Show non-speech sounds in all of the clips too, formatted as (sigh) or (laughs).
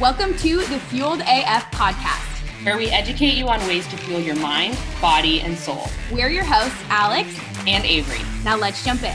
Welcome to the Fueled AF podcast, where we educate you on ways to fuel your mind, body, and soul. We're your hosts, Alix and Averie. Now let's jump in.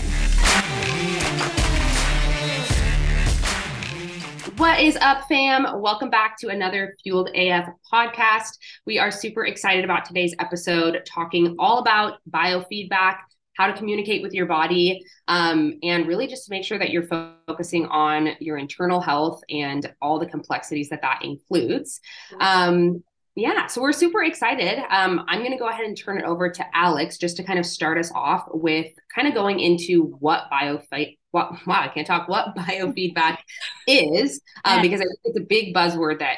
What is up, fam? Welcome back to another Fueled AF podcast. We are super excited about today's episode, talking all about biofeedback, how to communicate with your body, um, and really just to make sure that you're focusing on your internal health and all the complexities that that includes. Um, yeah, so we're super excited. Um, I'm going to go ahead and turn it over to Alix just to kind of start us off with kind of going into what biofeedback. What, (laughs) wow, I can't talk. What biofeedback (laughs) is, um, because it's a big buzzword that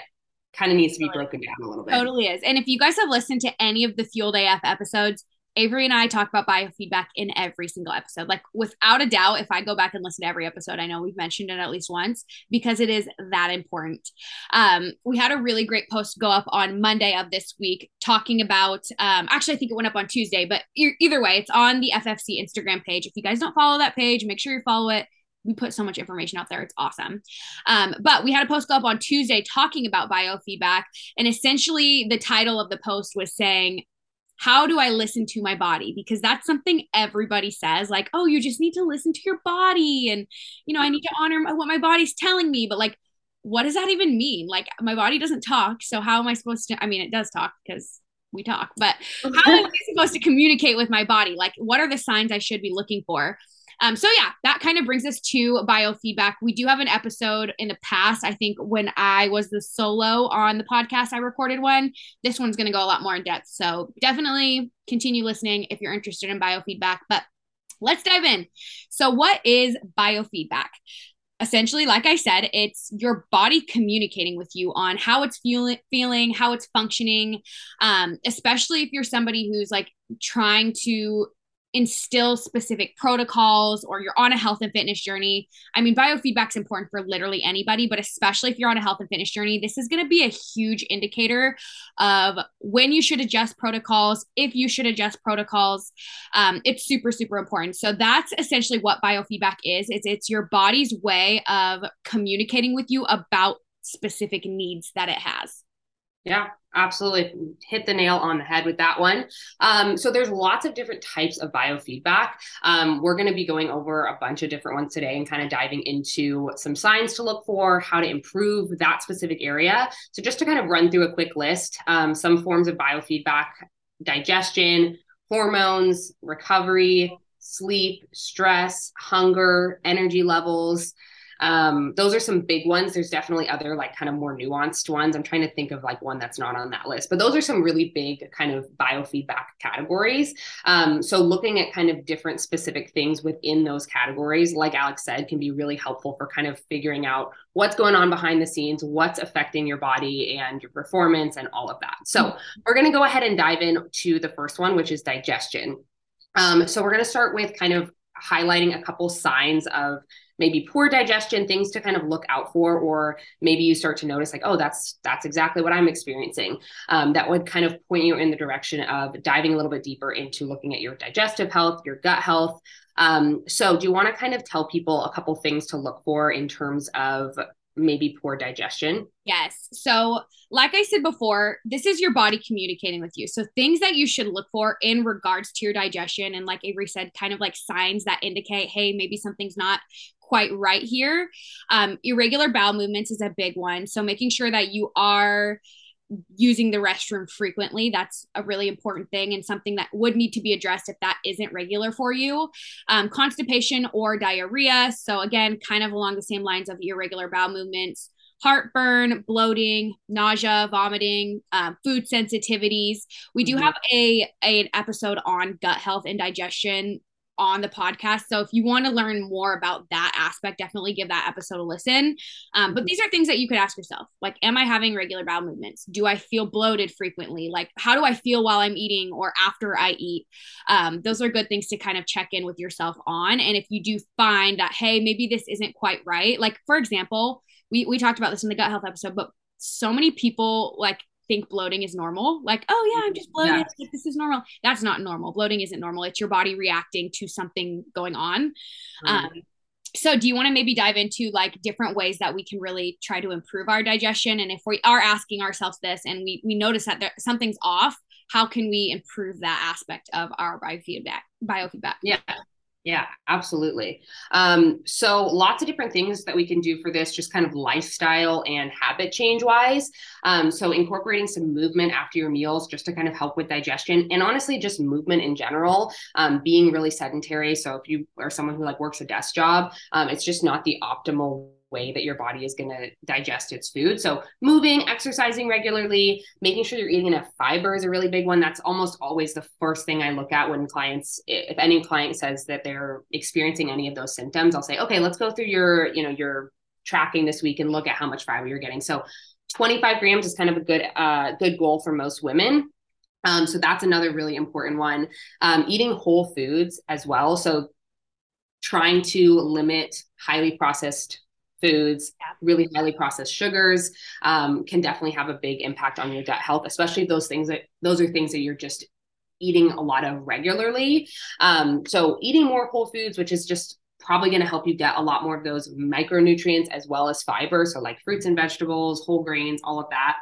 kind of needs to be broken down a little bit. Totally is. And if you guys have listened to any of the Fueled AF episodes, Averie and I talk about biofeedback in every single episode. Like without a doubt, if I go back and listen to every episode, I know we've mentioned it at least once because it is that important. Um, we had a really great post go up on Monday of this week talking about. Um, actually, I think it went up on Tuesday, but e- either way, it's on the FFC Instagram page. If you guys don't follow that page, make sure you follow it we put so much information out there. It's awesome. Um, but we had a post go up on Tuesday talking about biofeedback. And essentially, the title of the post was saying, how do I listen to my body? Because that's something everybody says, like, oh, you just need to listen to your body. And, you know, I need to honor what my body's telling me. But, like, what does that even mean? Like, my body doesn't talk. So, how am I supposed to? I mean, it does talk because we talk, but (laughs) how am I supposed to communicate with my body? Like, what are the signs I should be looking for? Um, so yeah, that kind of brings us to biofeedback. We do have an episode in the past. I think when I was the solo on the podcast, I recorded one. This one's going to go a lot more in depth. So definitely continue listening if you're interested in biofeedback. But let's dive in. So, what is biofeedback? essentially like i said it's your body communicating with you on how it's feeling feeling how it's functioning um, especially if you're somebody who's like trying to instill specific protocols or you're on a health and fitness journey. I mean, biofeedback is important for literally anybody, but especially if you're on a health and fitness journey, this is going to be a huge indicator of when you should adjust protocols, if you should adjust protocols. Um, it's super, super important. So that's essentially what biofeedback is. Is it's your body's way of communicating with you about specific needs that it has. Yeah, absolutely. Hit the nail on the head with that one. Um, so there's lots of different types of biofeedback. Um, we're going to be going over a bunch of different ones today and kind of diving into some signs to look for, how to improve that specific area. So just to kind of run through a quick list, um, some forms of biofeedback: digestion, hormones, recovery, sleep, stress, hunger, energy levels. Um, those are some big ones. There's definitely other like kind of more nuanced ones. I'm trying to think of like one that's not on that list, but those are some really big kind of biofeedback categories. Um, so looking at kind of different specific things within those categories, like Alix said, can be really helpful for kind of figuring out what's going on behind the scenes, what's affecting your body and your performance and all of that. So mm-hmm. we're going to go ahead and dive into the first one, which is digestion. Um, so we're going to start with kind of highlighting a couple signs of maybe poor digestion things to kind of look out for or maybe you start to notice like oh that's that's exactly what i'm experiencing um, that would kind of point you in the direction of diving a little bit deeper into looking at your digestive health your gut health. Um, so do you want to kind of tell people a couple things to look for in terms of maybe poor digestion? Yes. So, like I said before, this is your body communicating with you. So, things that you should look for in regards to your digestion, and like Averie said, kind of like signs that indicate, hey, maybe something's not quite right here. Um, irregular bowel movements is a big one. So making sure that you are using the restroom frequently that's a really important thing and something that would need to be addressed if that isn't regular for you um, constipation or diarrhea so again kind of along the same lines of irregular bowel movements heartburn bloating nausea vomiting um, food sensitivities we do mm-hmm. have a, a an episode on gut health and digestion on the podcast. So if you want to learn more about that aspect, definitely give that episode a listen. Um, but these are things that you could ask yourself like, am I having regular bowel movements? Do I feel bloated frequently? Like, how do I feel while I'm eating or after I eat? Um, those are good things to kind of check in with yourself on. And if you do find that, hey, maybe this isn't quite right, like, for example, we, we talked about this in the gut health episode, but so many people like think bloating is normal. Like, oh yeah, I'm just bloated. Yeah. Like, this is normal. That's not normal. Bloating isn't normal. It's your body reacting to something going on. Um, so do you want to maybe dive into like different ways that we can really try to improve our digestion and if we are asking ourselves this and we we notice that there, something's off how can we improve that aspect of our biofeedback biofeedback yeah yeah, absolutely. Um, so lots of different things that we can do for this, just kind of lifestyle and habit change wise. Um, so incorporating some movement after your meals just to kind of help with digestion and honestly just movement in general, um, being really sedentary. So if you are someone who like works a desk job, um, it's just not the optimal way that your body is going to digest its food. So, moving, exercising regularly, making sure you're eating enough fiber is a really big one. That's almost always the first thing I look at when clients, if any client says that they're experiencing any of those symptoms, I'll say, okay, let's go through your, you know, your tracking this week and look at how much fiber you're getting. So, 25 grams is kind of a good, uh, good goal for most women. Um, so that's another really important one. Um, eating whole foods as well. So trying to limit highly processed foods, really highly processed sugars um, can definitely have a big impact on your gut health, especially those things that those are things that you're just eating a lot of regularly. Um, so eating more whole foods, which is just probably going to help you get a lot more of those micronutrients as well as fiber. So like fruits and vegetables, whole grains, all of that.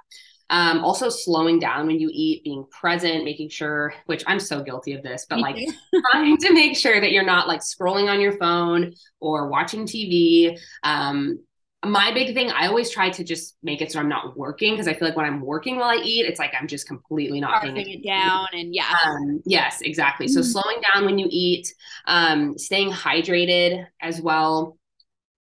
Um, also slowing down when you eat, being present, making sure, which I'm so guilty of this, but like (laughs) trying to make sure that you're not like scrolling on your phone or watching TV. Um, my big thing, I always try to just make it so I'm not working because I feel like when I'm working while I eat, it's like I'm just completely not paying it down. And yeah. Um, yes, exactly. Mm-hmm. So slowing down when you eat, um, staying hydrated as well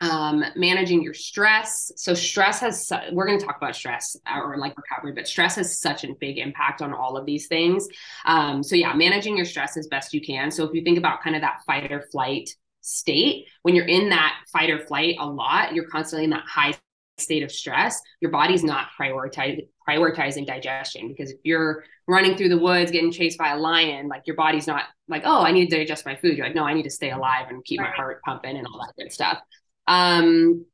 um, managing your stress. So stress has, we're going to talk about stress or like recovery, but stress has such a big impact on all of these things. Um, so yeah, managing your stress as best you can. So if you think about kind of that fight or flight state, when you're in that fight or flight a lot, you're constantly in that high state of stress, your body's not prioritizing prioritizing digestion because if you're running through the woods getting chased by a lion, like your body's not like, oh, I need to digest my food. You're like, no, I need to stay alive and keep right. my heart pumping and all that good stuff. Um,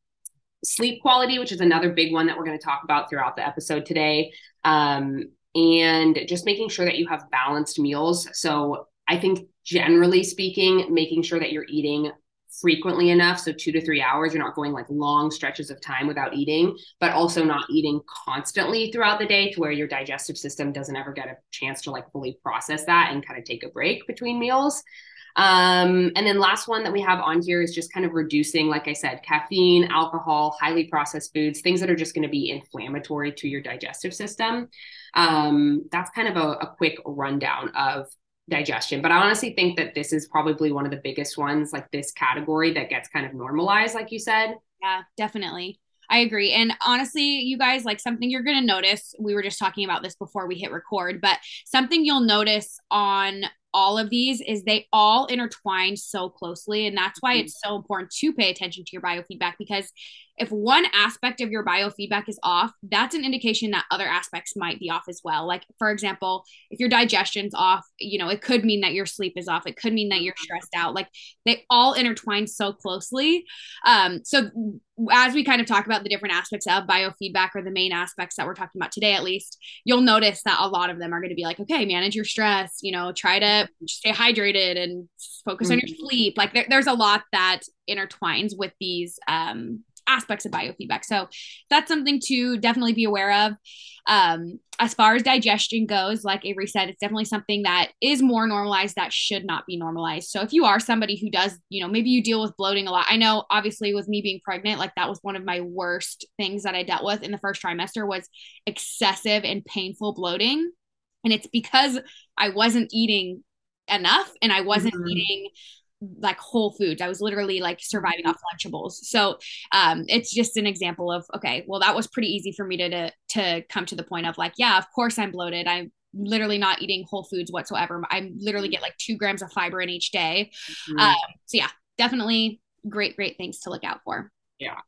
sleep quality, which is another big one that we're going to talk about throughout the episode today. Um, and just making sure that you have balanced meals. So I think generally speaking, making sure that you're eating frequently enough so two to three hours you're not going like long stretches of time without eating but also not eating constantly throughout the day to where your digestive system doesn't ever get a chance to like fully process that and kind of take a break between meals um, and then last one that we have on here is just kind of reducing, like I said, caffeine, alcohol, highly processed foods, things that are just going to be inflammatory to your digestive system. Um, that's kind of a, a quick rundown of digestion. But I honestly think that this is probably one of the biggest ones, like this category that gets kind of normalized, like you said. Yeah, definitely. I agree. And honestly, you guys, like something you're going to notice, we were just talking about this before we hit record, but something you'll notice on all of these is they all intertwine so closely. And that's why mm-hmm. it's so important to pay attention to your biofeedback because if one aspect of your biofeedback is off, that's an indication that other aspects might be off as well. Like, for example, if your digestion's off, you know, it could mean that your sleep is off. It could mean that you're stressed out. Like, they all intertwine so closely. Um, so, as we kind of talk about the different aspects of biofeedback or the main aspects that we're talking about today, at least, you'll notice that a lot of them are going to be like, okay, manage your stress, you know, try to stay hydrated and focus mm-hmm. on your mm-hmm. sleep. Like, there, there's a lot that intertwines with these um, aspects of biofeedback. So that's something to definitely be aware of. Um, as far as digestion goes, like Averie said, it's definitely something that is more normalized that should not be normalized. So if you are somebody who does, you know, maybe you deal with bloating a lot. I know obviously with me being pregnant, like that was one of my worst things that I dealt with in the first trimester was excessive and painful bloating. And it's because I wasn't eating enough and I wasn't mm-hmm. eating like whole foods. I was literally like surviving off Lunchables. So um, it's just an example of okay, well that was pretty easy for me to, to to come to the point of like, yeah, of course I'm bloated. I'm literally not eating whole foods whatsoever. I literally get like two grams of fiber in each day. Mm-hmm. Um, so yeah, definitely great, great things to look out for. Yeah.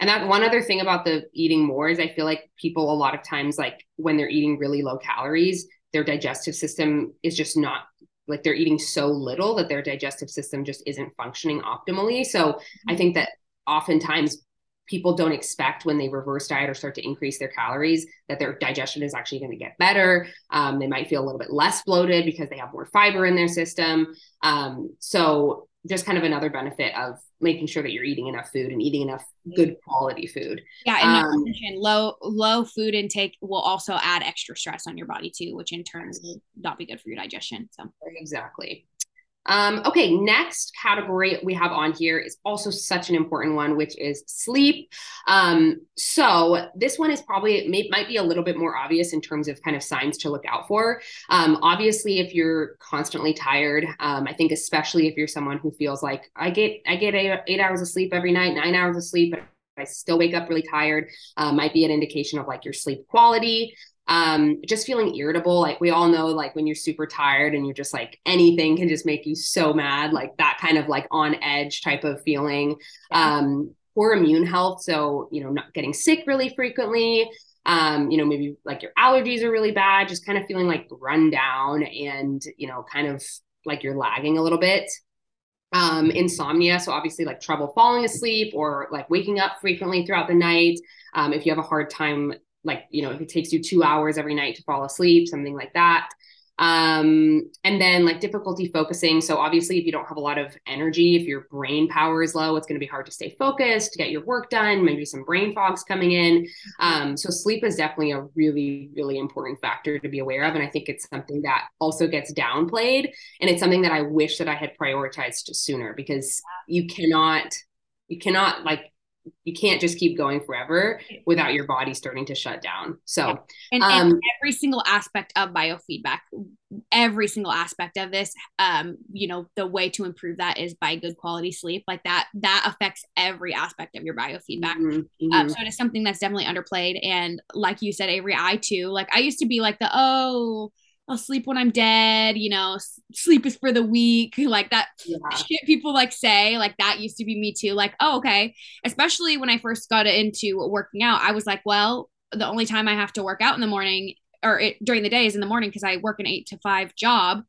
And that one other thing about the eating more is I feel like people a lot of times like when they're eating really low calories, their digestive system is just not like they're eating so little that their digestive system just isn't functioning optimally. So mm-hmm. I think that oftentimes people don't expect when they reverse diet or start to increase their calories that their digestion is actually going to get better. Um, they might feel a little bit less bloated because they have more fiber in their system. Um, so just kind of another benefit of making sure that you're eating enough food and eating enough good quality food. Yeah, and um, mention, low low food intake will also add extra stress on your body too, which in turn will not be good for your digestion. So exactly. Um, okay, next category we have on here is also such an important one, which is sleep. Um, so this one is probably may, might be a little bit more obvious in terms of kind of signs to look out for. Um, obviously, if you're constantly tired, um, I think especially if you're someone who feels like I get I get eight, eight hours of sleep every night, nine hours of sleep, but I still wake up really tired, uh, might be an indication of like your sleep quality um, just feeling irritable. Like we all know, like when you're super tired and you're just like anything can just make you so mad, like that kind of like on edge type of feeling. Um, poor immune health. So, you know, not getting sick really frequently. Um, you know, maybe like your allergies are really bad, just kind of feeling like run down and, you know, kind of like you're lagging a little bit um, insomnia. So obviously like trouble falling asleep or like waking up frequently throughout the night. Um, if you have a hard time like you know if it takes you two hours every night to fall asleep something like that. Um, and then like difficulty focusing. So obviously if you don't have a lot of energy if your brain power is low it's going to be hard to stay focused get your work done maybe some brain fog's coming in. Um, so sleep is definitely a really really important factor to be aware of and i think it's something that also gets downplayed and it's something that i wish that i had prioritized sooner because you cannot you cannot like you can't just keep going forever without your body starting to shut down. So, and, um, and every single aspect of biofeedback, every single aspect of this, um, you know, the way to improve that is by good quality sleep. Like that, that affects every aspect of your biofeedback. Mm-hmm. Um, so it is something that's definitely underplayed. And like you said, Averie, I too, like I used to be like the oh I'll sleep when I'm dead, you know, sleep is for the weak, (laughs) like that yeah. shit people like say, like that used to be me too. Like, oh, okay. Especially when I first got into working out, I was like, well, the only time I have to work out in the morning or it, during the day is in the morning because I work an eight to five job.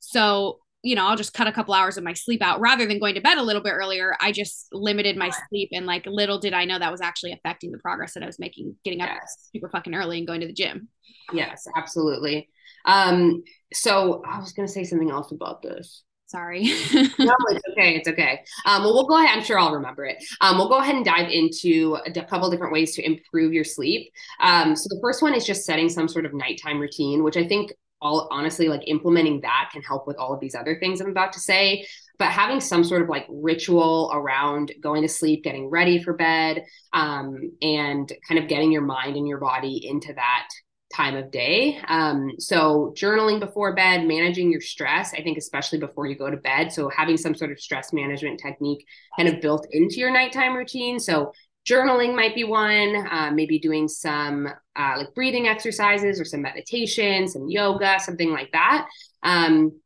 So, you know, I'll just cut a couple hours of my sleep out rather than going to bed a little bit earlier. I just limited my sleep. And like, little did I know that was actually affecting the progress that I was making, getting up yes. super fucking early and going to the gym. Yes, absolutely. Um, so I was going to say something else about this. Sorry. (laughs) (laughs) no, it's okay. It's okay. Um, well, we'll go ahead. I'm sure I'll remember it. Um, we'll go ahead and dive into a couple different ways to improve your sleep. Um, so the first one is just setting some sort of nighttime routine, which I think all honestly, like implementing that can help with all of these other things I'm about to say. But having some sort of like ritual around going to sleep, getting ready for bed, um, and kind of getting your mind and your body into that time of day. Um, so journaling before bed, managing your stress, I think especially before you go to bed. So having some sort of stress management technique kind of built into your nighttime routine. So journaling might be one, uh, maybe doing some uh, like breathing exercises or some meditation, some yoga, something like that. Um,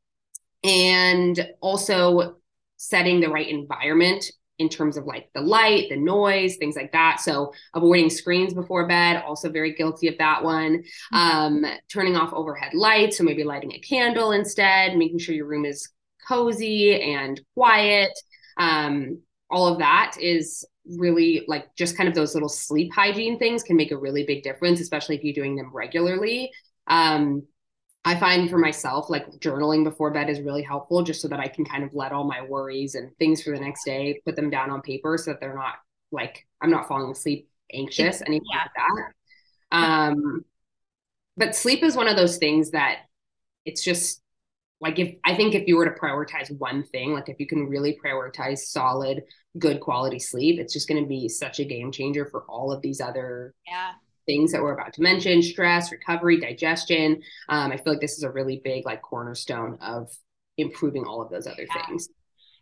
and also setting the right environment in terms of like the light, the noise, things like that. So avoiding screens before bed, also very guilty of that one. Mm-hmm. Um, turning off overhead lights, so maybe lighting a candle instead, making sure your room is cozy and quiet. Um, all of that is really like just kind of those little sleep hygiene things can make a really big difference, especially if you're doing them regularly. Um, I find for myself, like journaling before bed is really helpful just so that I can kind of let all my worries and things for the next day, put them down on paper so that they're not like I'm not falling asleep anxious, anything yeah. like that. Um, but sleep is one of those things that it's just like if I think if you were to prioritize one thing, like if you can really prioritize solid, good quality sleep, it's just going to be such a game changer for all of these other yeah things that we're about to mention stress recovery digestion um, i feel like this is a really big like cornerstone of improving all of those other yeah. things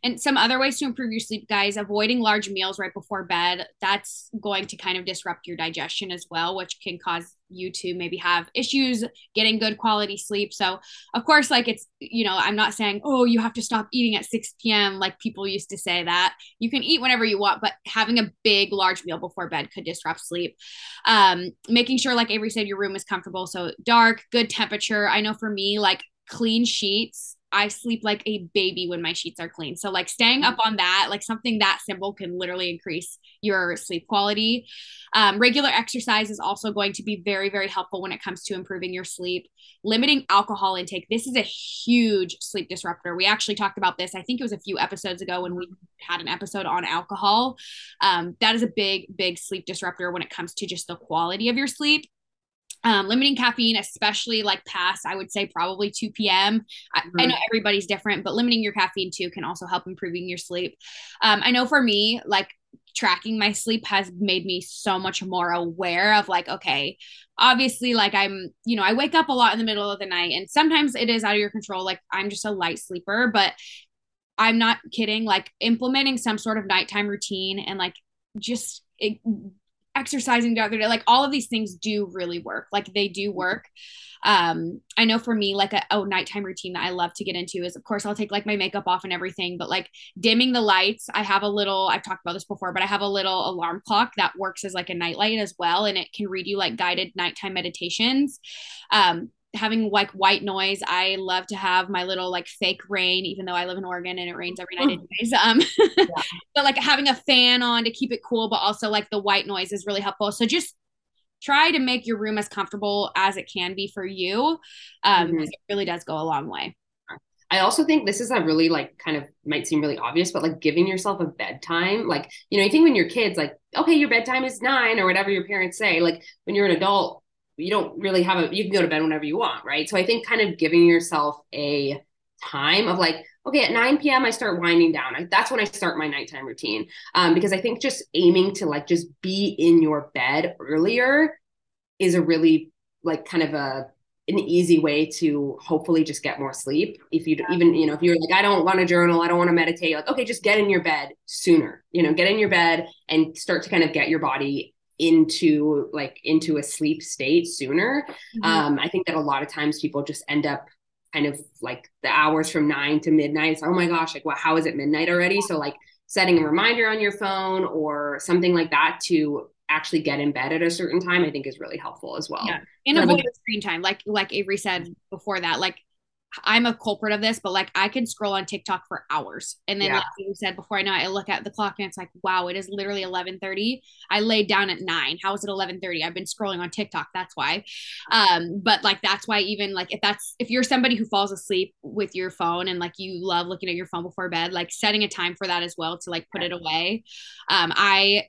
and some other ways to improve your sleep, guys, avoiding large meals right before bed. That's going to kind of disrupt your digestion as well, which can cause you to maybe have issues getting good quality sleep. So, of course, like it's, you know, I'm not saying, oh, you have to stop eating at 6 p.m. like people used to say that. You can eat whenever you want, but having a big, large meal before bed could disrupt sleep. Um, making sure, like Averie said, your room is comfortable. So, dark, good temperature. I know for me, like clean sheets I sleep like a baby when my sheets are clean. So like staying up on that, like something that simple can literally increase your sleep quality. Um, regular exercise is also going to be very, very helpful when it comes to improving your sleep. Limiting alcohol intake. This is a huge sleep disruptor. We actually talked about this. I think it was a few episodes ago when we had an episode on alcohol. Um, that is a big, big sleep disruptor when it comes to just the quality of your sleep. Um, limiting caffeine, especially like past, I would say probably 2 p.m. I, mm-hmm. I, know everybody's different, but limiting your caffeine too can also help improving your sleep. Um, I know for me, like tracking my sleep has made me so much more aware of like, okay, obviously, like I'm, you know, I wake up a lot in the middle of the night and sometimes it is out of your control. Like I'm just a light sleeper, but I'm not kidding. Like implementing some sort of nighttime routine and like just it, exercising the other day like all of these things do really work like they do work. Um i know for me like a oh nighttime routine that i love to get into is of course i'll take like my makeup off and everything but like dimming the lights i have a little i've talked about this before but i have a little alarm clock that works as like a nightlight as well and it can read you like guided nighttime meditations. Um having like white noise. I love to have my little like fake rain, even though I live in Oregon and it rains every night anyways. Um, (laughs) yeah. but like having a fan on to keep it cool, but also like the white noise is really helpful. So just try to make your room as comfortable as it can be for you. Um, mm-hmm. it really does go a long way. I also think this is a really like kind of might seem really obvious, but like giving yourself a bedtime, like, you know, you think when your kids like, okay, your bedtime is nine or whatever your parents say, like when you're an adult, you don't really have a you can go to bed whenever you want right? So i think kind of giving yourself a time of like okay at 9 p.m i start winding down. I, that's when i start my nighttime routine. Um, because i think just aiming to like just be in your bed earlier is a really like kind of a an easy way to hopefully just get more sleep. If you even you know if you're like i don't want to journal i don't want to meditate like okay just get in your bed sooner you know get in your bed and start to kind of get your body into like into a sleep state sooner. Mm-hmm. um i think that a lot of times people just end up kind of like the hours from nine to midnight. It's, oh my gosh like what how is it midnight already? So like setting a reminder on your phone or something like that to actually get in bed at a certain time i think is really helpful as well. Yeah. And avoid the screen time like like averie said before that like I'm a culprit of this, but like I can scroll on TikTok for hours. And then yeah. like you said before I know it, I look at the clock and it's like, wow, it is literally 1130. I laid down at nine. How is it 1130? I've been scrolling on TikTok. That's why. Um, but like, that's why even like, if that's, if you're somebody who falls asleep with your phone and like you love looking at your phone before bed, like setting a time for that as well to like put it away. Um, I,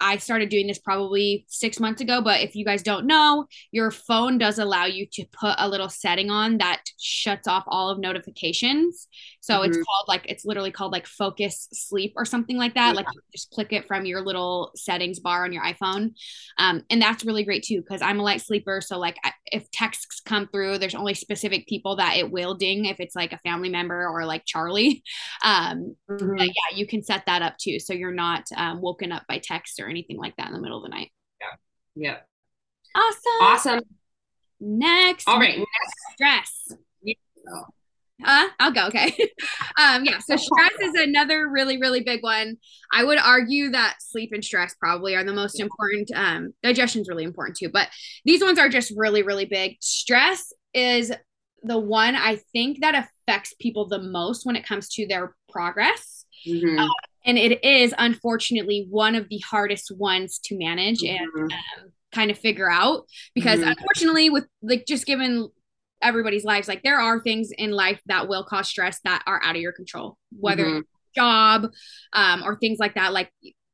I started doing this probably six months ago, but if you guys don't know, your phone does allow you to put a little setting on that shuts off all of notifications. So mm-hmm. it's called like, it's literally called like focus sleep or something like that. Yeah. Like just click it from your little settings bar on your iPhone. Um, and that's really great too, because I'm a light sleeper. So like if texts come through, there's only specific people that it will ding if it's like a family member or like Charlie. (laughs) Um, mm-hmm. But yeah, you can set that up too. So you're not um, woken up by text or anything like that in the middle of the night. Yeah. Yeah. Awesome. Awesome. Next. All right. Next. Stress. Uh, I'll go. Okay. (laughs) um, yeah. So stress is another really, really big one. I would argue that sleep and stress probably are the most important. Um, digestion is really important too, but these ones are just really, really big. Stress is the one I think that affects people the most when it comes to their progress. Mm-hmm. Uh, and it is unfortunately one of the hardest ones to manage mm-hmm. and um, kind of figure out because mm-hmm. unfortunately with like just given everybody's lives like there are things in life that will cause stress that are out of your control whether mm-hmm. job um, or things like that like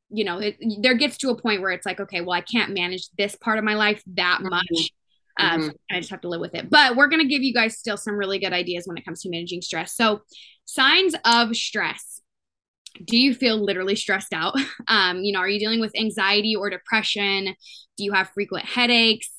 you know it, there gets to a point where it's like okay well i can't manage this part of my life that mm-hmm. much um, mm-hmm. I just have to live with it. But we're going to give you guys still some really good ideas when it comes to managing stress. So, signs of stress do you feel literally stressed out? (laughs) Um, you know, are you dealing with anxiety or depression? Do you have frequent headaches?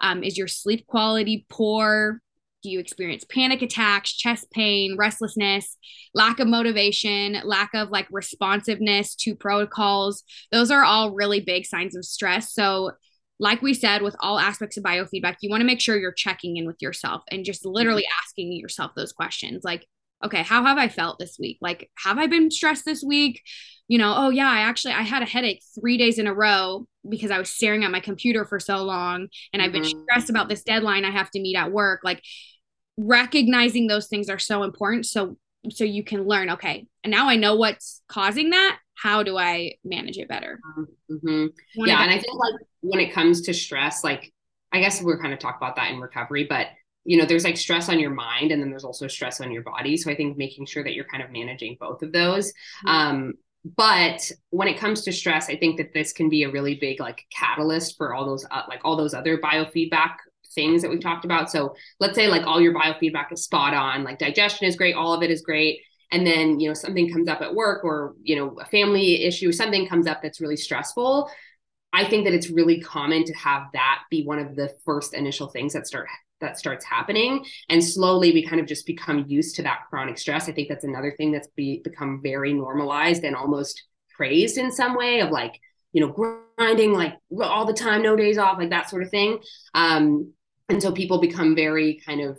Um, is your sleep quality poor? Do you experience panic attacks, chest pain, restlessness, lack of motivation, lack of like responsiveness to protocols? Those are all really big signs of stress. So, like we said, with all aspects of biofeedback, you want to make sure you're checking in with yourself and just literally mm-hmm. asking yourself those questions like, okay, how have I felt this week? Like, have I been stressed this week? You know, oh yeah, I actually I had a headache three days in a row because I was staring at my computer for so long and mm-hmm. I've been mm-hmm. stressed about this deadline I have to meet at work. Like recognizing those things are so important so so you can learn okay and now i know what's causing that how do i manage it better mm-hmm. yeah and i think like when it comes to stress like i guess we're kind of talk about that in recovery but you know there's like stress on your mind and then there's also stress on your body so i think making sure that you're kind of managing both of those mm-hmm. um but when it comes to stress i think that this can be a really big like catalyst for all those uh, like all those other biofeedback things that we've talked about. So let's say like all your biofeedback is spot on, like digestion is great, all of it is great. And then, you know, something comes up at work or, you know, a family issue, something comes up that's really stressful. I think that it's really common to have that be one of the first initial things that start that starts happening. And slowly we kind of just become used to that chronic stress. I think that's another thing that's be, become very normalized and almost praised in some way of like you know grinding like all the time no days off like that sort of thing. Um and so people become very kind of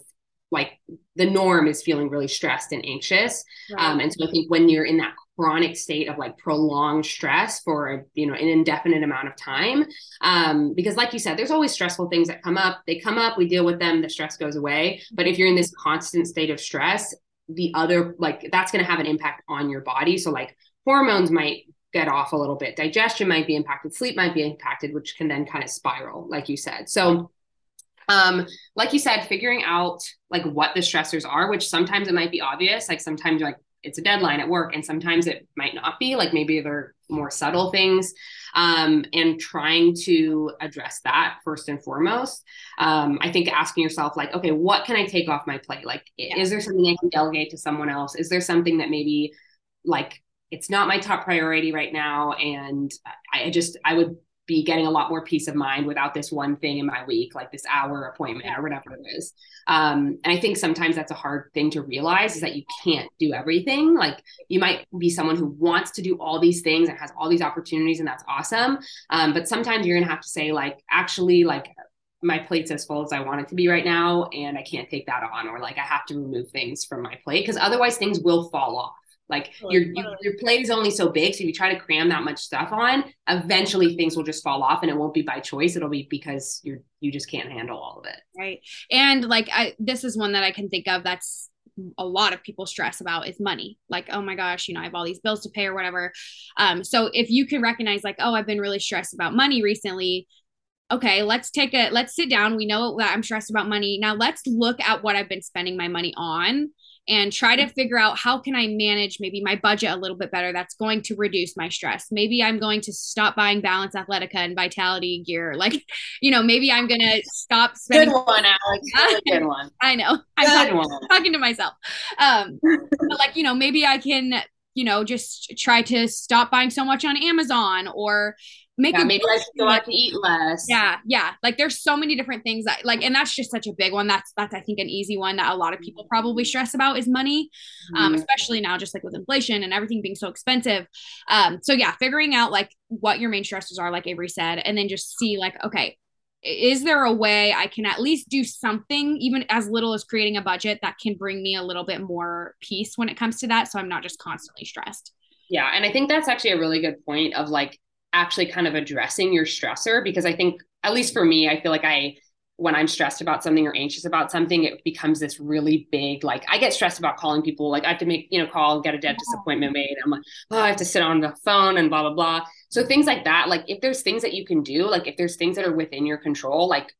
like the norm is feeling really stressed and anxious. Right. um, and so i think when you're in that chronic state of like prolonged stress for you know an indefinite amount of time. Um, because like you said there's always stressful things that come up. They come up we deal with them the stress goes away. But if you're in this constant state of stress the other like that's going to have an impact on your body. So like hormones might get off a little bit. Digestion might be impacted. Sleep might be impacted which can then kind of spiral like you said. So um, like you said, figuring out like what the stressors are, which sometimes it might be obvious, like sometimes like it's a deadline at work, and sometimes it might not be, like maybe they're more subtle things. Um, and trying to address that first and foremost. Um, I think asking yourself, like, okay, what can I take off my plate? Like, yeah. is there something I can delegate to someone else? Is there something that maybe like it's not my top priority right now and I just I would be getting a lot more peace of mind without this one thing in my week, like this hour appointment or whatever it is. Um, and I think sometimes that's a hard thing to realize is that you can't do everything. Like you might be someone who wants to do all these things and has all these opportunities, and that's awesome. Um, but sometimes you're gonna have to say, like, actually, like my plate's as full as I want it to be right now, and I can't take that on, or like I have to remove things from my plate because otherwise things will fall off. Like your you, your plate is only so big, so if you try to cram that much stuff on, eventually things will just fall off, and it won't be by choice. It'll be because you're you just can't handle all of it. Right. And like I, this is one that I can think of that's a lot of people stress about is money like oh my gosh you know i have all these bills to pay or whatever um so if you can recognize like oh i've been really stressed about money recently okay let's take a let's sit down we know that i'm stressed about money now let's look at what i've been spending my money on and try to figure out how can I manage maybe my budget a little bit better that's going to reduce my stress. Maybe I'm going to stop buying Balance Athletica and Vitality gear. (laughs) Like, you know, maybe I'm going to stop spending. Good one, Alix. Really good one. I know. I'm talking, one. talking to myself. Um, but like, you know, maybe I can you know, just try to stop buying so much on Amazon or make yeah, maybe I should go out to eat less. Yeah, yeah. Like there's so many different things that like, and that's just such a big one. That's that's I think an easy one that a lot of people probably stress about is money, um, mm-hmm. um, especially now just like with inflation and everything being so expensive. Um, so yeah, figuring out like what your main stressors are, like Averie said, and then just see like, okay, is there a way I can at least do something, even as little as creating a budget that can bring me a little bit more peace when it comes to that? So I'm not just constantly stressed. Yeah. And I think that's actually a really good point of like actually kind of addressing your stressor because I think, at least for me, I feel like I, when I'm stressed about something or anxious about something, it becomes this really big, like I get stressed about calling people. Like I have to make, you know, call, get a dentist appointment made. I'm like, oh, I have to sit on the phone and blah, blah, blah. So things like that, like if there's things that you can do, like if there's things that are within your control, like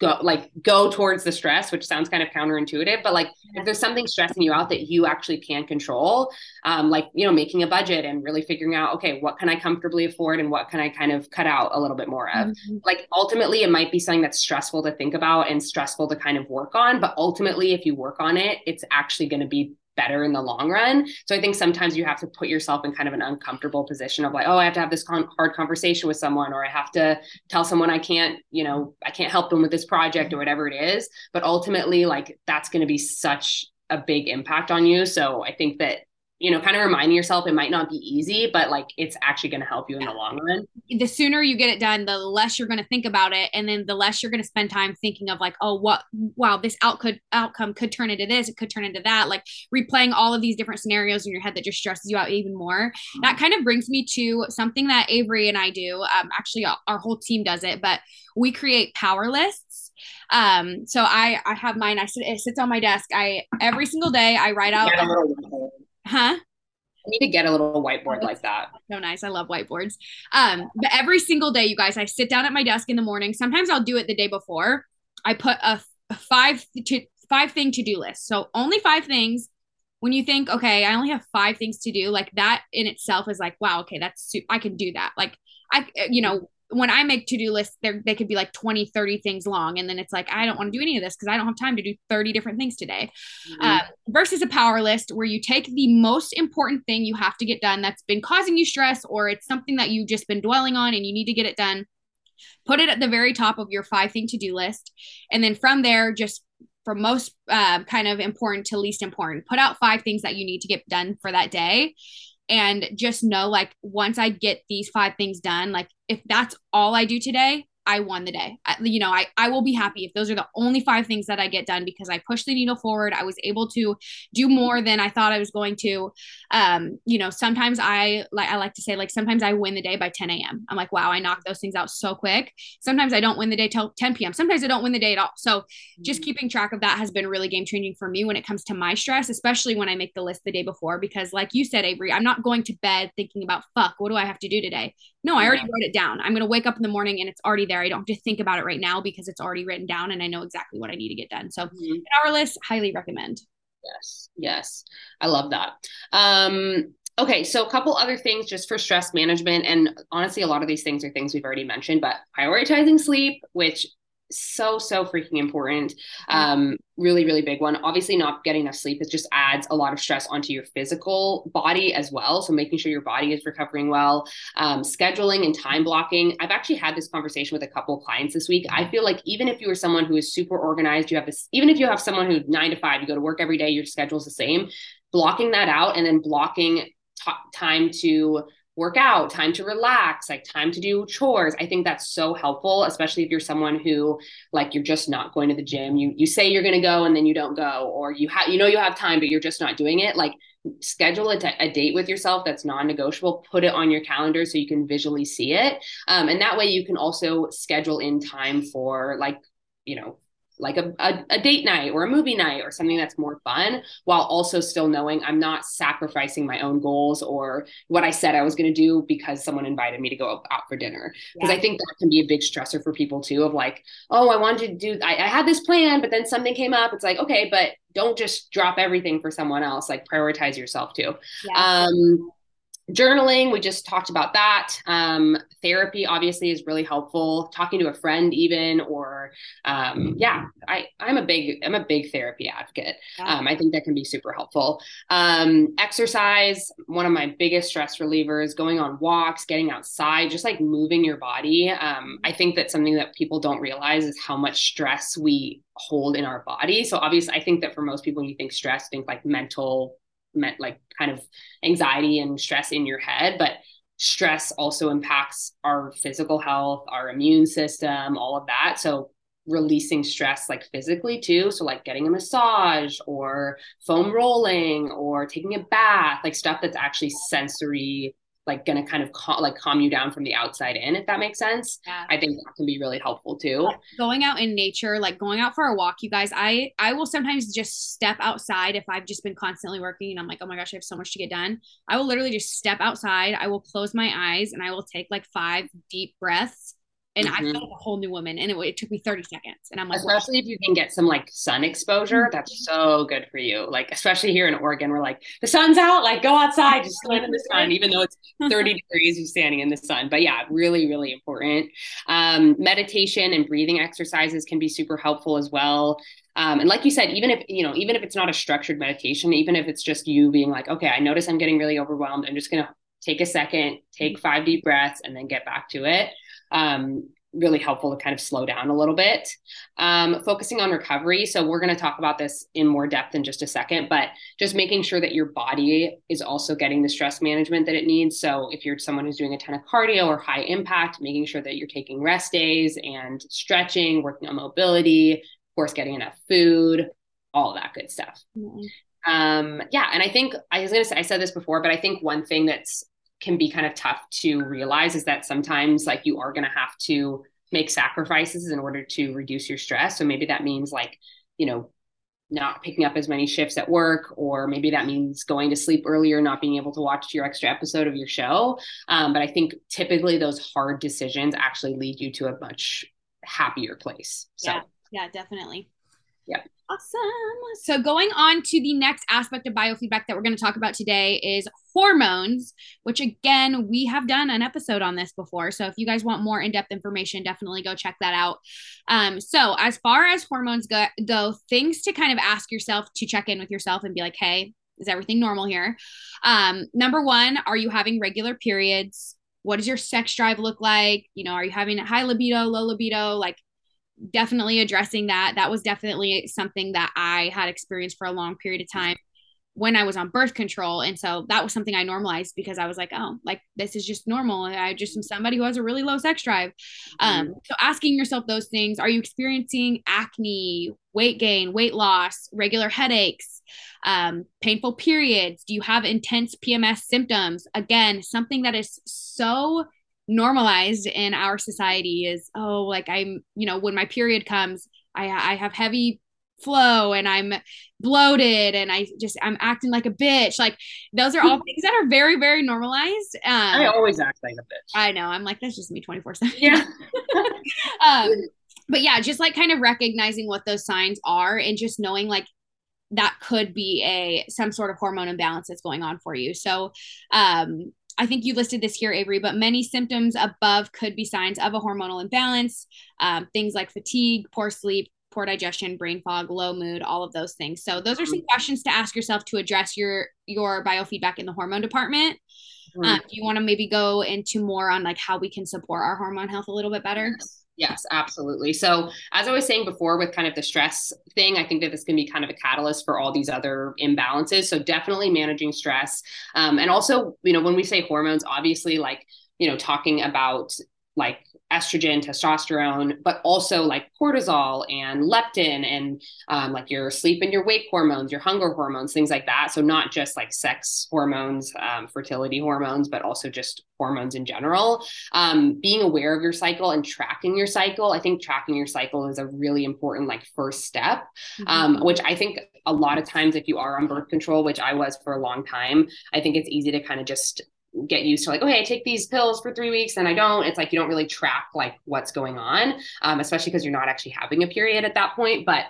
go like go towards the stress which sounds kind of counterintuitive but like if there's something stressing you out that you actually can control um, like you know making a budget and really figuring out okay what can i comfortably afford and what can i kind of cut out a little bit more of mm-hmm. like ultimately it might be something that's stressful to think about and stressful to kind of work on but ultimately if you work on it it's actually going to be better in the long run. So I think sometimes you have to put yourself in kind of an uncomfortable position of like, oh, I have to have this con- hard conversation with someone, or I have to tell someone I can't, you know, I can't help them with this project or whatever it is. But ultimately, like that's going to be such a big impact on you. So I think that you know, kind of reminding yourself it might not be easy, but like it's actually going to help you in the long run. The sooner you get it done, the less you're going to think about it, and then the less you're going to spend time thinking of like, oh, what, wow, this out could outcome could turn into this, it could turn into that. Like replaying all of these different scenarios in your head that just stresses you out even more. That kind of brings me to something that Averie and I do. Um, actually, our whole team does it, but we create power lists Um, so I I have mine. I sit it sits on my desk. I every single day I write out. Huh? I need to get a little whiteboard like that. (laughs) So nice. I love whiteboards. Um, but every single day, you guys, I sit down at my desk in the morning. Sometimes I'll do it the day before. I put a, a five to five thing to do list. So only five things. When you think, okay, I only have five things to do, like that in itself is like, wow, okay, that's I can do that. Like I, you know, when I make to-do lists, they they could be like 20, 30 things long. And then it's like, I don't want to do any of this because I don't have time to do 30 different things today. Mm-hmm. Uh, versus a power list where you take the most important thing you have to get done that's been causing you stress or it's something that you've just been dwelling on and you need to get it done. Put it at the very top of your five thing to-do list. And then from there, just from most uh, kind of important to least important, put out five things that you need to get done for that day and just know like once I get these five things done, like if that's all I do today, I won the day. I, you know, I, I will be happy if those are the only five things that I get done because I pushed the needle forward. I was able to do more than I thought I was going to. Um, you know, sometimes I like I like to say like sometimes I win the day by 10 a.m. I'm like, wow, I knocked those things out so quick. Sometimes I don't win the day till 10 p.m. Sometimes I don't win the day at all. So just mm-hmm. keeping track of that has been really game changing for me when it comes to my stress, especially when I make the list the day before. Because like you said, Averie, I'm not going to bed thinking about fuck, what do I have to do today? No, I already wrote it down. I'm gonna wake up in the morning and it's already there. I don't have to think about it right now because it's already written down and I know exactly what I need to get done. So mm-hmm. our list, highly recommend. Yes, yes. I love that. Um okay, so a couple other things just for stress management. And honestly, a lot of these things are things we've already mentioned, but prioritizing sleep, which so so freaking important. Um really really big one. Obviously not getting enough sleep it just adds a lot of stress onto your physical body as well. So making sure your body is recovering well. Um, scheduling and time blocking. I've actually had this conversation with a couple clients this week. I feel like even if you are someone who is super organized you have this even if you have someone who nine to five you go to work every day your schedule's the same blocking that out and then blocking t- time to work out, time to relax, like time to do chores. I think that's so helpful, especially if you're someone who like you're just not going to the gym. You you say you're going to go and then you don't go or you have you know you have time but you're just not doing it. Like schedule a, date with yourself that's non-negotiable put it on your calendar so you can visually see it um, and that way you can also schedule in time for like you know like a, a, a, date night or a movie night or something that's more fun while also still knowing I'm not sacrificing my own goals or what I said I was going to do because someone invited me to go out for dinner. Because yeah. I think that can be a big stressor for people too of like, oh, I wanted to do, I, I had this plan, but then something came up. It's like, okay, but don't just drop everything for someone else, like prioritize yourself too. Yeah. Um, journaling we just talked about that. Um, therapy obviously is really helpful. Talking to a friend even or um, yeah i i'm a big i'm a big therapy advocate. Um, i think that can be super helpful. Um, exercise one of my biggest stress relievers going on walks getting outside just like moving your body. Um, i think that something that people don't realize is how much stress we hold in our body. So obviously i think that for most people when you think stress think like mental meant like kind of anxiety and stress in your head but stress also impacts our physical health our immune system all of that. So releasing stress like physically too so like getting a massage or foam rolling or taking a bath like stuff that's actually sensory like going to kind of cal- like calm you down from the outside in if that makes sense. Yeah. i think that can be really helpful too. Going out in nature like going out for a walk you guys i i will sometimes just step outside if i've just been constantly working and i'm like oh my gosh i have so much to get done. I will literally just step outside i will close my eyes and i will take like five deep breaths and mm-hmm. I felt a whole new woman. And it, it, took me 30 seconds. And I'm like, especially if you can get some like sun exposure, mm-hmm. that's so good for you. Like, especially here in Oregon, we're like, the sun's out, like go outside, just (laughs) stand in the (laughs) sun, even though it's 30 (laughs) degrees, you're standing in the sun. But yeah, really, really important. Um, meditation and breathing exercises can be super helpful as well. Um, and like you said, even if you know, even if it's not a structured meditation, even if it's just you being like, okay, I notice I'm getting really overwhelmed. I'm just gonna take a second, take five deep breaths, and then get back to it um, really helpful to kind of slow down a little bit. Um, focusing on recovery. So, we're going to talk about this in more depth in just a second, but just making sure that your body is also getting the stress management that it needs. So, if you're someone who's doing a ton of cardio or high impact, making sure that you're taking rest days and stretching, working on mobility, of course, getting enough food, all that good stuff. Mm-hmm. Um, yeah. And I think I was going to say, I said this before, but I think one thing that's can be kind of tough to realize is that sometimes like you are going to have to make sacrifices in order to reduce your stress. So maybe that means like, you know, not picking up as many shifts at work, or maybe that means going to sleep earlier, not being able to watch your extra episode of your show. Um, but I think typically those hard decisions actually lead you to a much happier place. So. Yeah, yeah, definitely. Yeah. Awesome. So, going on to the next aspect of biofeedback that we're going to talk about today is hormones, which again, we have done an episode on this before. So, if you guys want more in depth information, definitely go check that out. Um, so, as far as hormones go, go, things to kind of ask yourself to check in with yourself and be like, hey, is everything normal here? Um, number one, are you having regular periods? What does your sex drive look like? You know, are you having high libido, low libido? Like, definitely addressing that. That was definitely something that I had experienced for a long period of time when I was on birth control. And so that was something I normalized because I was like, oh, like this is just normal. I just am somebody who has a really low sex drive. Um, mm-hmm. so asking yourself those things are you experiencing acne, weight gain, weight loss, regular headaches, um, painful periods? Do you have intense PMS symptoms? Again, something that is so normalized in our society is oh like i'm you know when my period comes i i have heavy flow and i'm bloated and i just i'm acting like a bitch. Like those are all (laughs) things that are very very normalized. Um, i always act like a bitch. I know. I'm like that's just me 24 7 yeah. (laughs) Um but yeah just like kind of recognizing what those signs are and just knowing like that could be a some sort of hormone imbalance that's going on for you. So um I think you listed this here, Averie, but many symptoms above could be signs of a hormonal imbalance. Um, things like fatigue, poor sleep, poor digestion, brain fog, low mood, all of those things. So those are some mm-hmm. questions to ask yourself to address your your biofeedback in the hormone department. Mm-hmm. Um, do you want to maybe go into more on like how we can support our hormone health a little bit better? Yes, absolutely. So, as I was saying before, with kind of the stress thing, I think that this can be kind of a catalyst for all these other imbalances. So, definitely managing stress. Um, and also, you know, when we say hormones, obviously, like, you know, talking about like estrogen, testosterone, but also like cortisol and leptin and um, like your sleep and your wake hormones, your hunger hormones, things like that. So, not just like sex hormones, um, fertility hormones, but also just hormones in general. Um, being aware of your cycle and tracking your cycle. I think tracking your cycle is a really important like first step, mm-hmm. Um, which I think a lot of times if you are on birth control, which I was for a long time, I think it's easy to kind of just get used to like okay i take these pills for three weeks and i don't it's like you don't really track like what's going on um, especially because you're not actually having a period at that point but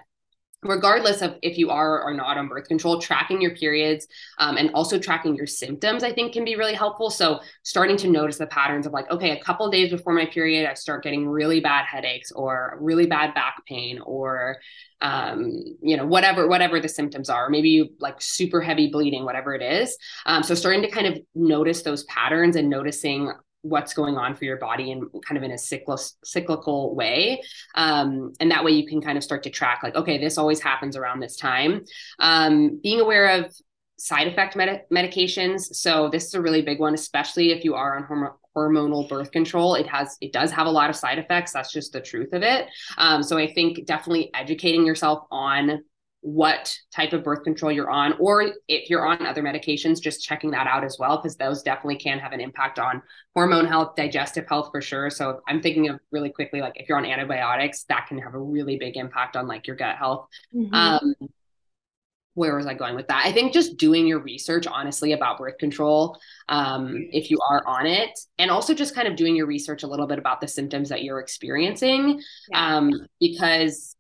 regardless of if you are or not on birth control tracking your periods um, and also tracking your symptoms i think can be really helpful so starting to notice the patterns of like okay a couple days before my period i start getting really bad headaches or really bad back pain or um, you know, whatever, whatever the symptoms are, maybe you like super heavy bleeding, whatever it is. Um, so starting to kind of notice those patterns and noticing what's going on for your body and kind of in a cyclical cyclical way. Um, and that way you can kind of start to track like okay this always happens around this time. Um, being aware of side effect med- medications. So this is a really big one especially if you are on hormone hormonal birth control. It has it does have a lot of side effects. That's just the truth of it. Um, so i think definitely educating yourself on what type of birth control you're on or if you're on other medications just checking that out as well because those definitely can have an impact on hormone health digestive health for sure so i'm thinking of really quickly like if you're on antibiotics that can have a really big impact on like your gut health mm-hmm. um, where was I going with that? I think just doing your research, honestly, about birth control, um, if you are on it, and also just kind of doing your research a little bit about the symptoms that you're experiencing. Yeah. Um, because,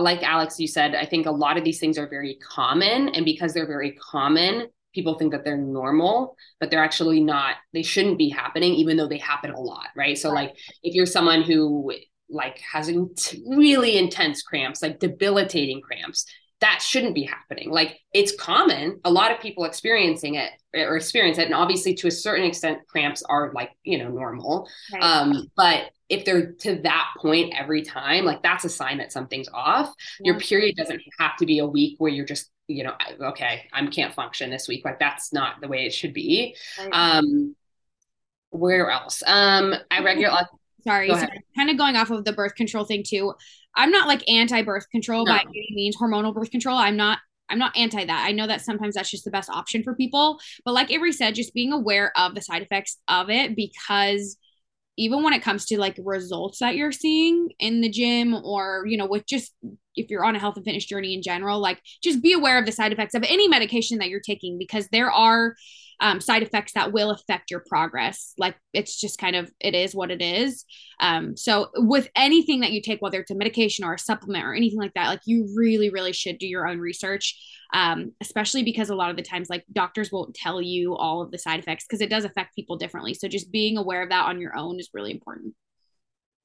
like Alix, you said, I think a lot of these things are very common. And because they're very common, people think that they're normal, but they're actually not, they shouldn't be happening, even though they happen a lot. Right. So, like, if you're someone who, like has really intense cramps, like debilitating cramps, that shouldn't be happening. Like it's common. A lot of people experiencing it or experience it. And obviously to a certain extent, cramps are like, you know, normal. Right. Um, but if they're to that point every time, like that's a sign that something's off. Yeah. Your period doesn't have to be a week where you're just, you know, okay, I'm can't function this week. Like that's not the way it should be. Right. Um, where else? Um, I regular (laughs) sorry, sorry. kind of going off of the birth control thing too. I'm not like anti birth control no. by any means, hormonal birth control. I'm not I'm not anti that. I know that sometimes that's just the best option for people. But like Averie said, just being aware of the side effects of it because even when it comes to like results that you're seeing in the gym or you know with just if you're on a health and fitness journey in general like just be aware of the side effects of any medication that you're taking because there are um, side effects that will affect your progress. Like it's just kind of it is what it is. Um, so with anything that you take whether it's a medication or a supplement or anything like that like you really really should do your own research um, especially because a lot of the times like doctors won't tell you all of the side effects because it does affect people differently. So just being aware of that on your own is really important.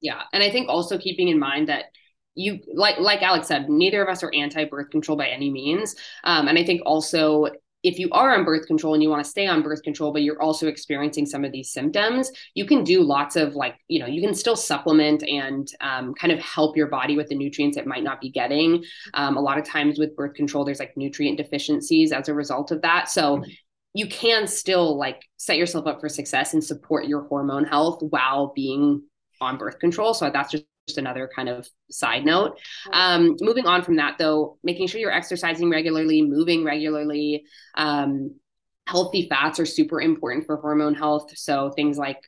Yeah. And i think also keeping in mind that you like like alix said neither of us are anti birth control by any means. Um, and i think also if you are on birth control and you want to stay on birth control, but you're also experiencing some of these symptoms, you can do lots of like, you know, you can still supplement and um, kind of help your body with the nutrients it might not be getting. Um, a lot of times with birth control, there's like nutrient deficiencies as a result of that. So you can still like set yourself up for success and support your hormone health while being on birth control. So that's just just another kind of side note. Um, moving on from that, though, making sure you're exercising regularly, moving regularly. Um, healthy fats are super important for hormone health. So things like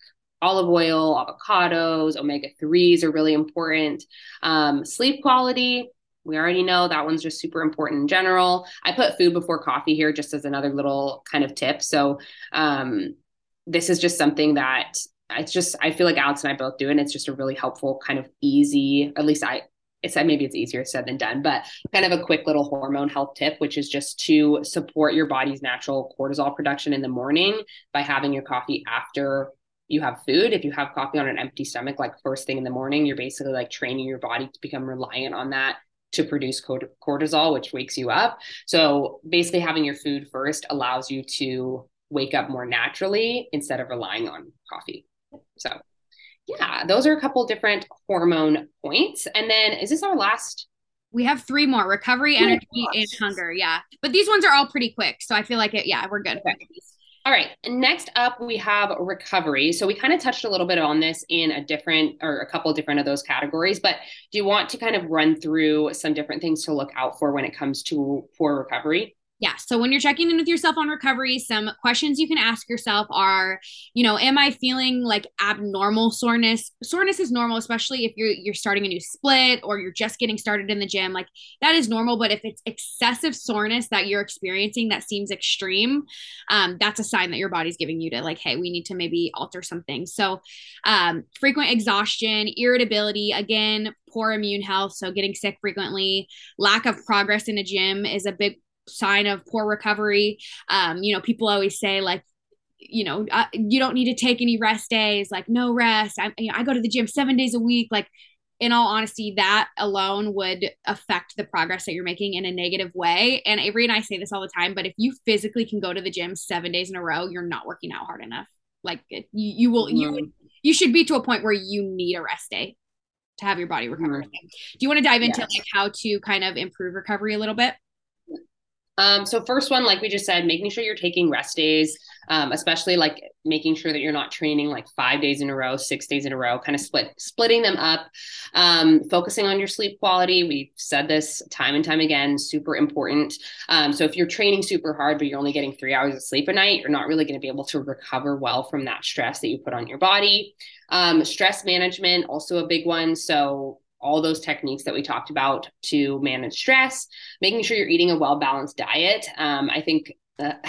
olive oil, avocados, omega 3s are really important. Um, sleep quality, we already know that one's just super important in general. I put food before coffee here just as another little kind of tip. So, um, this is just something that it's just I feel like Alix and I both do, and it's just a really helpful kind of easy. At least I it's maybe it's easier said than done, but kind of a quick little hormone health tip, which is just to support your body's natural cortisol production in the morning by having your coffee after you have food. If you have coffee on an empty stomach, like first thing in the morning, you're basically like training your body to become reliant on that to produce cortisol, which wakes you up. So basically, having your food first allows you to wake up more naturally instead of relying on coffee. So, yeah, those are a couple different hormone points. And then is this our last? We have three more recovery, oh energy, and hunger. Yeah. But these ones are all pretty quick. So I feel like it, yeah, we're good. Okay. All right. Next up, we have recovery. So we kind of touched a little bit on this in a different or a couple of different of those categories. But do you want to kind of run through some different things to look out for when it comes to poor recovery? Yeah so when you're checking in with yourself on recovery some questions you can ask yourself are you know am i feeling like abnormal soreness? Soreness is normal especially if you're you're starting a new split or you're just getting started in the gym like that is normal but if it's excessive soreness that you're experiencing that seems extreme um, that's a sign that your body's giving you to like hey we need to maybe alter something so um, frequent exhaustion irritability again poor immune health so getting sick frequently lack of progress in a gym is a big sign of poor recovery. Um, you know, people always say like, you know, uh, you don't need to take any rest days, like no rest. I, you know, I go to the gym seven days a week. Like, in all honesty, that alone would affect the progress that you're making in a negative way. And Averie and I say this all the time, but if you physically can go to the gym seven days in a row, you're not working out hard enough. Like you, you will, you you should be to a point where you need a rest day to have your body recover. Mm-hmm. Do you want to dive into yes. like how to kind of improve recovery a little bit? Um, so first one, like we just said, making sure you're taking rest days, um, especially like making sure that you're not training like five days in a row, six days in a row, kind of split splitting them up. Um, focusing on your sleep quality. We've said this time and time again, super important. Um, so if you're training super hard, but you're only getting three hours of sleep a night, you're not really going to be able to recover well from that stress that you put on your body. Um, stress management, also a big one. So all those techniques that we talked about to manage stress, making sure you're eating a well balanced diet. Um, I think uh, (laughs)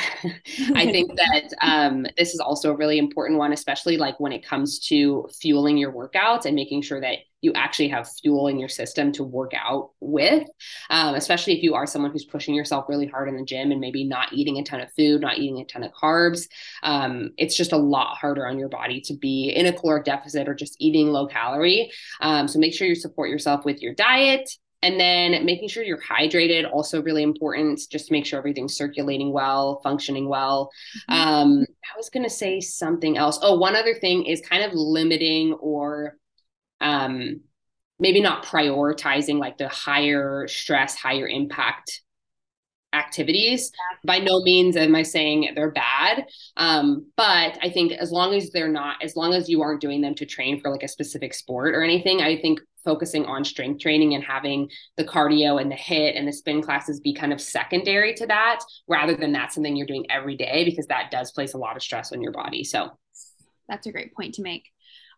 I think (laughs) that um, this is also a really important one, especially like when it comes to fueling your workouts and making sure that you actually have fuel in your system to work out with, um, especially if you are someone who's pushing yourself really hard in the gym and maybe not eating a ton of food, not eating a ton of carbs. Um, it's just a lot harder on your body to be in a caloric deficit or just eating low calorie. Um, so make sure you support yourself with your diet. And then making sure you're hydrated, also really important, just to make sure everything's circulating well, functioning well. Mm-hmm. Um, I was going to say something else. Oh, one other thing is kind of limiting or um, maybe not prioritizing like the higher stress, higher impact activities. By no means am I saying they're bad. Um, but I think as long as they're not, as long as you aren't doing them to train for like a specific sport or anything, I think focusing on strength training and having the cardio and the hit and the spin classes be kind of secondary to that rather than that's something you're doing every day because that does place a lot of stress on your body. So that's a great point to make.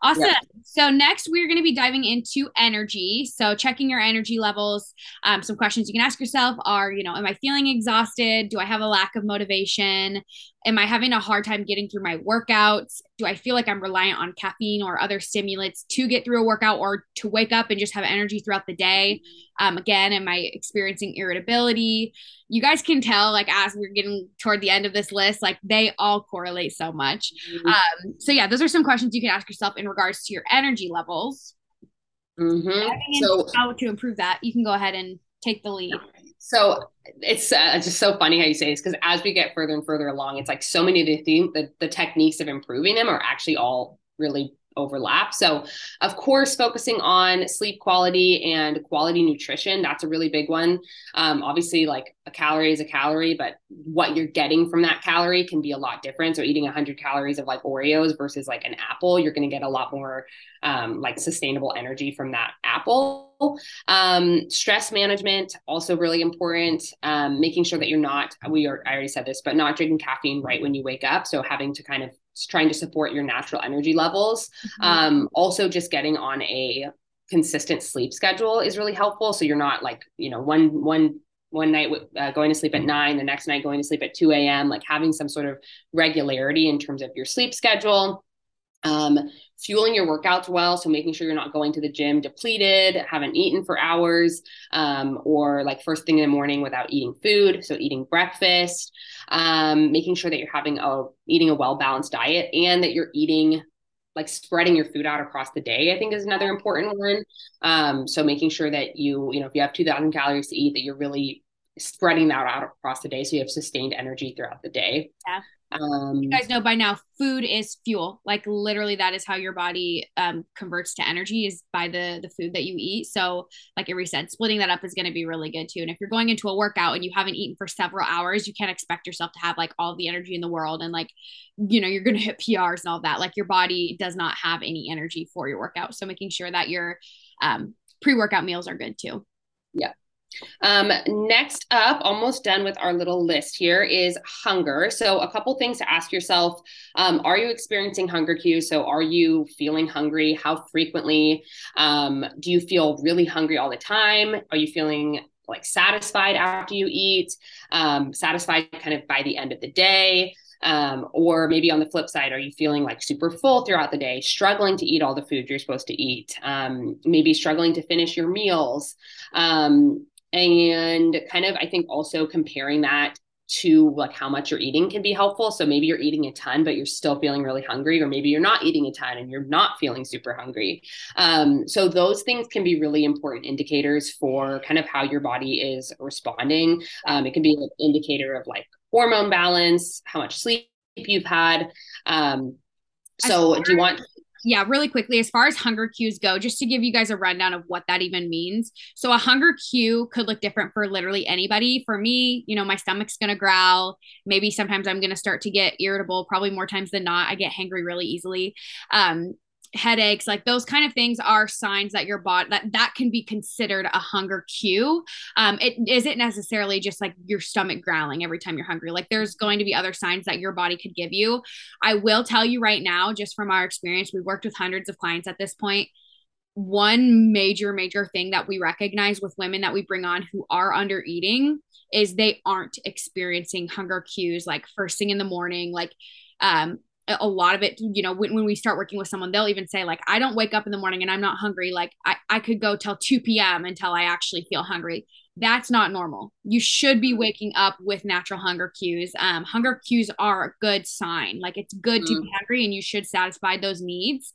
Awesome. Yep. So next we're going to be diving into energy. So checking your energy levels. Um, some questions you can ask yourself are, you know, am I feeling exhausted? Do I have a lack of motivation? Am I having a hard time getting through my workouts? Do I feel like I'm reliant on caffeine or other stimulants to get through a workout or to wake up and just have energy throughout the day? Um, again, am I experiencing irritability? You guys can tell, like, as we're getting toward the end of this list, like, they all correlate so much. Mm-hmm. Um, so, yeah, those are some questions you can ask yourself in regards to your energy levels. Mm-hmm. So, how to improve that, you can go ahead and take the lead. So it's uh, just so funny how you say this because as we get further and further along, it's like so many of the things, the, the techniques of improving them are actually all really overlap. So, of course, focusing on sleep quality and quality nutrition, that's a really big one. Um, obviously, like a calorie is a calorie, but what you're getting from that calorie can be a lot different. So, eating 100 calories of like Oreos versus like an apple, you're going to get a lot more um, like sustainable energy from that apple. Um, stress management, also really important. Um, making sure that you're not, we are, I already said this, but not drinking caffeine right when you wake up. So, having to kind of trying to support your natural energy levels. Mm-hmm. Um, also, just getting on a consistent sleep schedule is really helpful. So you're not like you know one one one night uh, going to sleep at nine, the next night going to sleep at two a.m. Like having some sort of regularity in terms of your sleep schedule. Um, fueling your workouts well. So making sure you're not going to the gym depleted, haven't eaten for hours, um, or like first thing in the morning without eating food. So eating breakfast, um, making sure that you're having a eating a well balanced diet and that you're eating like spreading your food out across the day i think is another important one um, so making sure that you you know if you have 2000 calories to eat that you're really spreading that out across the day so you have sustained energy throughout the day yeah um, you guys know by now, food is fuel. Like literally, that is how your body um, converts to energy is by the the food that you eat. So, like Averie said, splitting that up is going to be really good too. And if you're going into a workout and you haven't eaten for several hours, you can't expect yourself to have like all the energy in the world and like, you know, you're going to hit PRs and all that. Like your body does not have any energy for your workout. So making sure that your um, pre workout meals are good too. Yeah. Um, next up, almost done with our little list here, is hunger. So, a couple things to ask yourself um, Are you experiencing hunger cues? So, are you feeling hungry? How frequently? Um, do you feel really hungry all the time? Are you feeling like satisfied after you eat? Um, satisfied kind of by the end of the day? Um, or maybe on the flip side, are you feeling like super full throughout the day, struggling to eat all the food you're supposed to eat, um, maybe struggling to finish your meals? Um, and kind of i think also comparing that to like how much you're eating can be helpful. So maybe you're eating a ton but you're still feeling really hungry or maybe you're not eating a ton and you're not feeling super hungry. Um, so those things can be really important indicators for kind of how your body is responding. Um, it can be an indicator of like hormone balance how much sleep you've had. Um, so do you want yeah, really quickly, as far as hunger cues go, just to give you guys a rundown of what that even means. So, a hunger cue could look different for literally anybody. For me, you know, my stomach's going to growl. Maybe sometimes I'm going to start to get irritable, probably more times than not. I get hangry really easily. Um, headaches like those kind of things are signs that your body that that can be considered a hunger cue. Um it isn't necessarily just like your stomach growling every time you're hungry. Like there's going to be other signs that your body could give you. I will tell you right now just from our experience we've worked with hundreds of clients at this point. one major major thing that we recognize with women that we bring on who are under eating is they aren't experiencing hunger cues like first thing in the morning like um a lot of it you know when, when we start working with someone they'll even say like i don't wake up in the morning and i'm not hungry. Like i, I could go till 2 p.m until i actually feel hungry that's not normal. You should be waking up with natural hunger cues. Um, hunger cues are a good sign. Like it's good mm. to be hungry and you should satisfy those needs.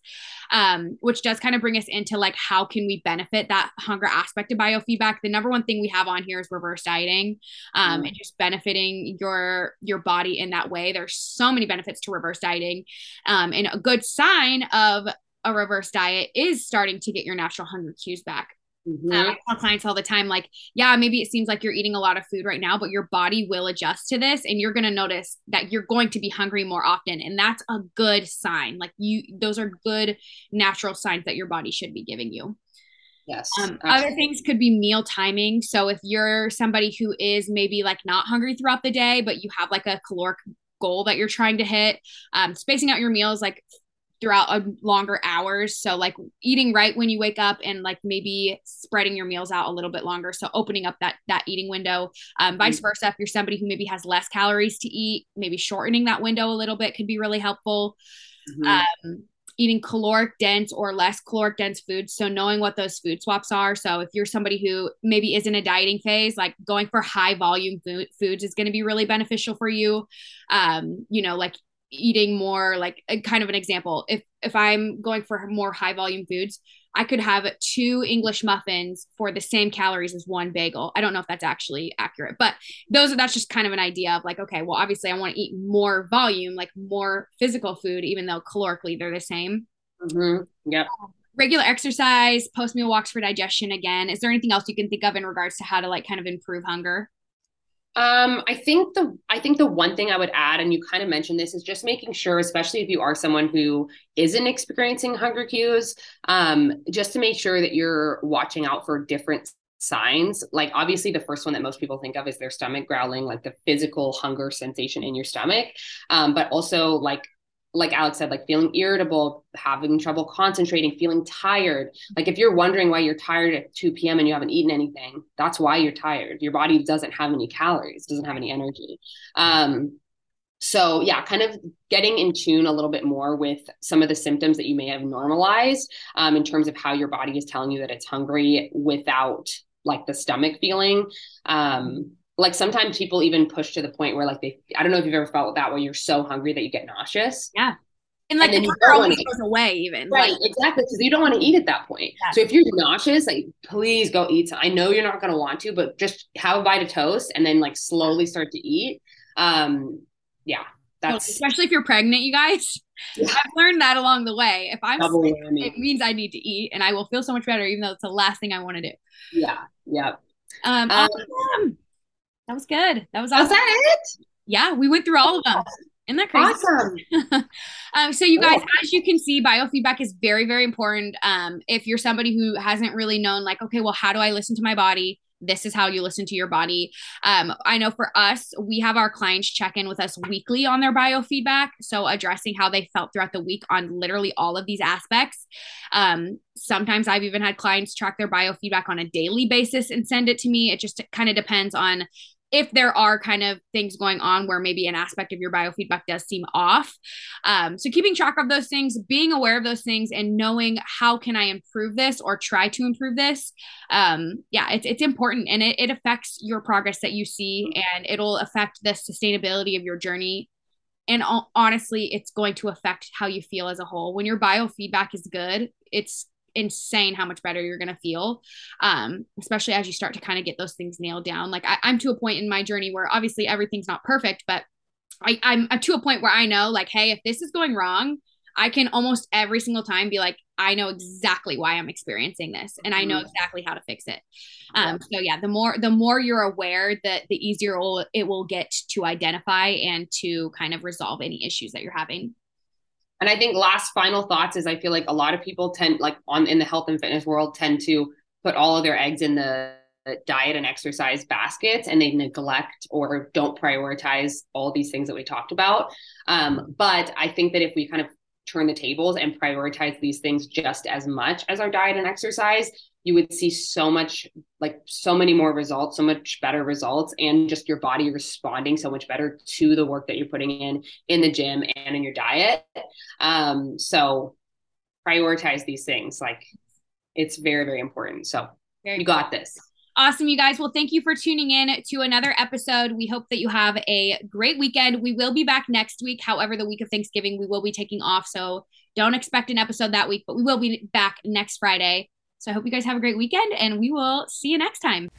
Um, which does kind of bring us into like how can we benefit that hunger aspect of biofeedback. The number one thing we have on here is reverse dieting um, mm. and just benefiting your your body in that way. There's so many benefits to reverse dieting. Um, and a good sign of a reverse diet is starting to get your natural hunger cues back. Mm-hmm. Um, I tell clients all the time, like, yeah, maybe it seems like you're eating a lot of food right now, but your body will adjust to this and you're going to notice that you're going to be hungry more often. And that's a good sign. Like, you, those are good natural signs that your body should be giving you. Yes. Um, other things could be meal timing. So if you're somebody who is maybe like not hungry throughout the day, but you have like a caloric goal that you're trying to hit, um, spacing out your meals like throughout a longer hours. So like eating right when you wake up and like maybe spreading your meals out a little bit longer. So opening up that that eating window. Um, vice mm-hmm. versa, if you're somebody who maybe has less calories to eat, maybe shortening that window a little bit could be really helpful. Mm-hmm. Um, eating caloric dense or less caloric dense foods. So knowing what those food swaps are. So if you're somebody who maybe is in a dieting phase, like going for high volume food, foods is going to be really beneficial for you. Um, you know, like eating more like a, kind of an example. If if I'm going for more high volume foods, I could have two English muffins for the same calories as one bagel. I don't know if that's actually accurate, but those are that's just kind of an idea of like, okay, well, obviously I want to eat more volume, like more physical food, even though calorically they're the same. Mm-hmm. Yep. Regular exercise, post meal walks for digestion. Again, is there anything else you can think of in regards to how to like kind of improve hunger? Um, I think the I think the one thing I would add, and you kind of mentioned this, is just making sure, especially if you are someone who isn't experiencing hunger cues, um, just to make sure that you're watching out for different signs. Like obviously, the first one that most people think of is their stomach growling, like the physical hunger sensation in your stomach, um, but also like like Alix said, like feeling irritable, having trouble concentrating, feeling tired. Like if you're wondering why you're tired at 2 p.m. and you haven't eaten anything, that's why you're tired. Your body doesn't have any calories, doesn't have any energy. Um, so yeah, kind of getting in tune a little bit more with some of the symptoms that you may have normalized um, in terms of how your body is telling you that it's hungry without like the stomach feeling. Um, like sometimes people even push to the point where like they I don't know if you've ever felt that where you're so hungry that you get nauseous. Yeah. And like and the hunger always goes away even. Right, like, exactly. Because you don't want to eat at that point. Yeah. So if you're nauseous, like please go eat some. I know you're not gonna want to, but just have a bite of toast and then like slowly start to eat. Um yeah. That's especially if you're pregnant, you guys. Yeah. I've learned that along the way. If I'm sick, it means I need to eat and I will feel so much better, even though it's the last thing I want to do. Yeah. Yeah. Um, um awesome. That was good. That was awesome. Was that it? Yeah, we went through all of them. Isn't that crazy? Awesome. (laughs) um, so you guys, as you can see, biofeedback is very, very important. Um, if you're somebody who hasn't really known, like, okay, well, how do I listen to my body? this is how you listen to your body. Um, I know for us, we have our clients check in with us weekly on their biofeedback. So, addressing how they felt throughout the week on literally all of these aspects. Um, sometimes I've even had clients track their biofeedback on a daily basis and send it to me. It just kind of depends on if there are kind of things going on where maybe an aspect of your biofeedback does seem off. Um, so keeping track of those things, being aware of those things, and knowing how can I improve this or try to improve this. Um, yeah, it's it's important and it, it affects your progress that you see and it'll affect the sustainability of your journey. And honestly, it's going to affect how you feel as a whole. When your biofeedback is good, it's insane how much better you're going to feel um, especially as you start to kind of get those things nailed down. Like I, i'm to a point in my journey where obviously everything's not perfect but I, I'm, I'm to a point where i know like hey if this is going wrong i can almost every single time be like i know exactly why i'm experiencing this and i know mm-hmm. exactly how to fix it. Um, so yeah the more the more you're aware that the easier it will get to identify and to kind of resolve any issues that you're having and I think last final thoughts is I feel like a lot of people tend like on in the health and fitness world tend to put all of their eggs in the diet and exercise baskets and they neglect or don't prioritize all these things that we talked about. Um, but I think that if we kind of turn the tables and prioritize these things just as much as our diet and exercise, you would see so much like so many more results so much better results and just your body responding so much better to the work that you're putting in in the gym and in your diet. Um so prioritize these things like it's very very important. So very you got this Awesome, you guys. Well, thank you for tuning in to another episode. We hope that you have a great weekend. We will be back next week. However, the week of Thanksgiving, we will be taking off. So don't expect an episode that week, but we will be back next Friday. So I hope you guys have a great weekend and we will see you next time.